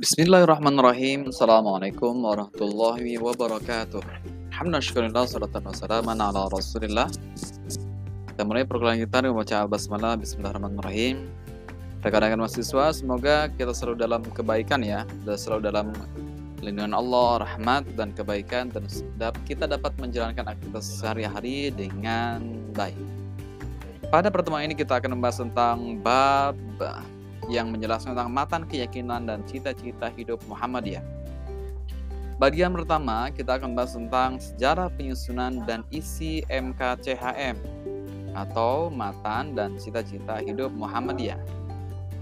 Bismillahirrahmanirrahim. Assalamualaikum warahmatullahi wabarakatuh. Alhamdulillah, salatan wassalaman ala rasulillah. Kita mulai perkuliahan kita dengan membaca al-basmalah. Bismillahirrahmanirrahim. Rekan-rekan mahasiswa, semoga kita selalu dalam kebaikan ya, dan selalu dalam lindungan Allah, rahmat dan kebaikan dan kita dapat menjalankan aktivitas sehari-hari dengan baik. Pada pertemuan ini kita akan membahas tentang bab yang menjelaskan tentang matan keyakinan dan cita-cita hidup Muhammadiyah. Bagian pertama, kita akan bahas tentang sejarah penyusunan dan isi MKCHM atau matan dan cita-cita hidup Muhammadiyah.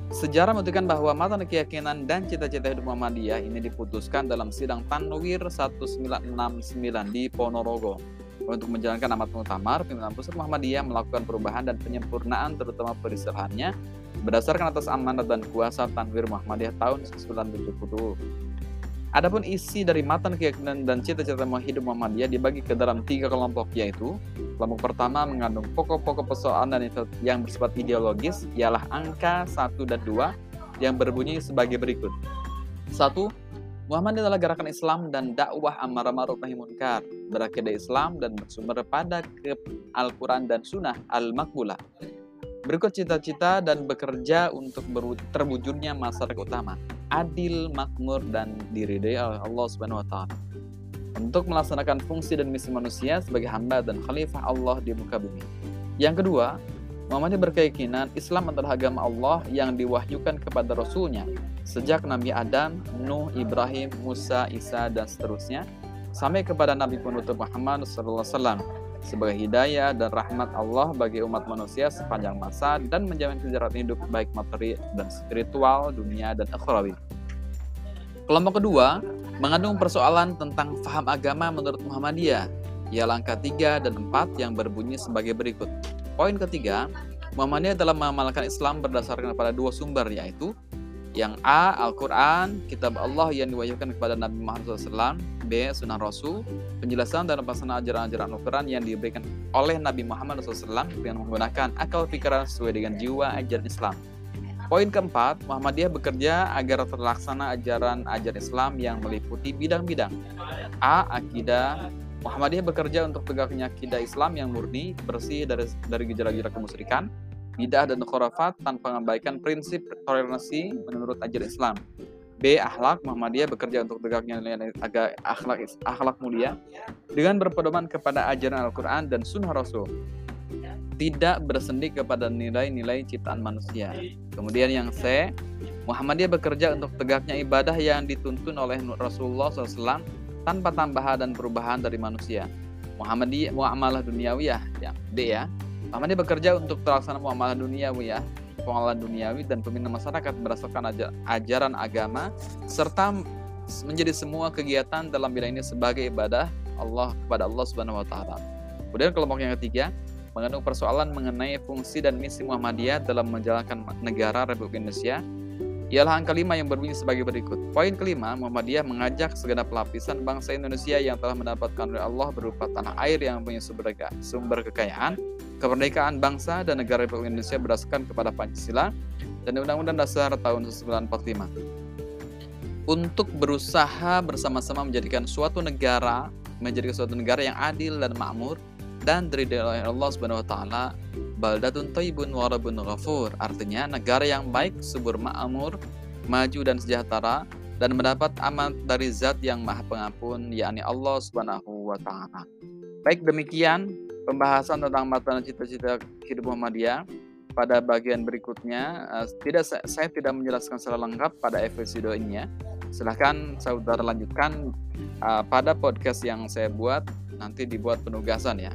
Sejarah menunjukkan bahwa matan keyakinan dan cita-cita hidup Muhammadiyah ini diputuskan dalam sidang Tanwir 1969 di Ponorogo. Untuk menjalankan amat muktamar, pimpinan pusat Muhammadiyah melakukan perubahan dan penyempurnaan terutama peristilahannya berdasarkan atas amanat dan kuasa Tanwir Muhammadiyah tahun 1970. Adapun isi dari matan keyakinan dan cita-cita hidup Muhammadiyah dibagi ke dalam tiga kelompok yaitu kelompok pertama mengandung pokok-pokok persoalan dan yang bersifat ideologis ialah angka 1 dan 2 yang berbunyi sebagai berikut. 1. Muhammadiyah adalah gerakan Islam dan dakwah amar ma'ruf nahi munkar, berakidah Islam dan bersumber pada ke Al-Qur'an dan Sunnah al-Makbulah. Berikut cita-cita dan bekerja untuk terwujudnya masyarakat utama adil, makmur, dan diridai oleh Allah Subhanahu wa taala. Untuk melaksanakan fungsi dan misi manusia sebagai hamba dan khalifah Allah di muka bumi. Yang kedua, Muhammadiyah berkeyakinan Islam adalah agama Allah yang diwahyukan kepada Rasulnya sejak Nabi Adam, Nuh, Ibrahim, Musa, Isa, dan seterusnya sampai kepada Nabi penutup Muhammad SAW sebagai hidayah dan rahmat Allah bagi umat manusia sepanjang masa dan menjamin kesejahtera hidup baik materi dan spiritual, dunia dan akhrawi. Kelompok kedua mengandung persoalan tentang faham agama menurut Muhammadiyah, ialah angka 3 dan 4 yang berbunyi sebagai berikut. Poin ketiga, Muhammadiyah dalam mengamalkan Islam berdasarkan pada dua sumber yaitu yang A. Al-Quran, kitab Allah yang diwahyukan kepada Nabi Muhammad SAW. B. Sunnah Rasul, penjelasan dan pelaksanaan ajaran-ajaran Al-Quran yang diberikan oleh Nabi Muhammad SAW dengan menggunakan akal pikiran sesuai dengan jiwa ajaran Islam. Poin keempat, Muhammadiyah bekerja agar terlaksana ajaran-ajaran Islam yang meliputi bidang-bidang. A. Akidah Muhammadiyah bekerja untuk tegaknya akidah Islam yang murni, bersih dari dari gejala-gejala kemusyrikan bidah dan khurafat tanpa mengabaikan prinsip toleransi menurut ajaran Islam. B. Akhlak Muhammadiyah bekerja untuk tegaknya nilai agak akhlak akhlak mulia dengan berpedoman kepada ajaran Al-Quran dan Sunnah Rasul. Tidak bersendi kepada nilai-nilai ciptaan manusia. Kemudian yang C. Muhammadiyah bekerja untuk tegaknya ibadah yang dituntun oleh Rasulullah SAW tanpa tambahan dan perubahan dari manusia. Muhammadiyah muamalah duniawiyah ya D ya Muhammadiyah bekerja untuk terlaksana muamalah duniawi ya, pengelolaan duniawi dan pembinaan masyarakat berdasarkan ajaran agama serta menjadi semua kegiatan dalam bidang ini sebagai ibadah Allah kepada Allah Subhanahu wa taala. Kemudian kelompok yang ketiga mengandung persoalan mengenai fungsi dan misi Muhammadiyah dalam menjalankan negara Republik Indonesia ialah angka lima yang berbunyi sebagai berikut. Poin kelima, Muhammadiyah mengajak segenap lapisan bangsa Indonesia yang telah mendapatkan oleh Allah berupa tanah air yang punya sumber, sumber kekayaan, kemerdekaan bangsa dan negara Republik Indonesia berdasarkan kepada Pancasila dan Undang-Undang Dasar tahun 1945. Untuk berusaha bersama-sama menjadikan suatu negara menjadi suatu negara yang adil dan makmur dan dari Allah Subhanahu wa taala baldatun thayyibun wa rabbun ghafur. Artinya negara yang baik subur makmur maju dan sejahtera dan mendapat amat dari zat yang maha pengampun yakni Allah Subhanahu wa taala. Baik demikian pembahasan tentang mata cita-cita hidup Muhammadiyah. Pada bagian berikutnya uh, tidak saya, tidak menjelaskan secara lengkap pada episode ini ya. Silahkan saudara lanjutkan uh, pada podcast yang saya buat. Nanti dibuat penugasan ya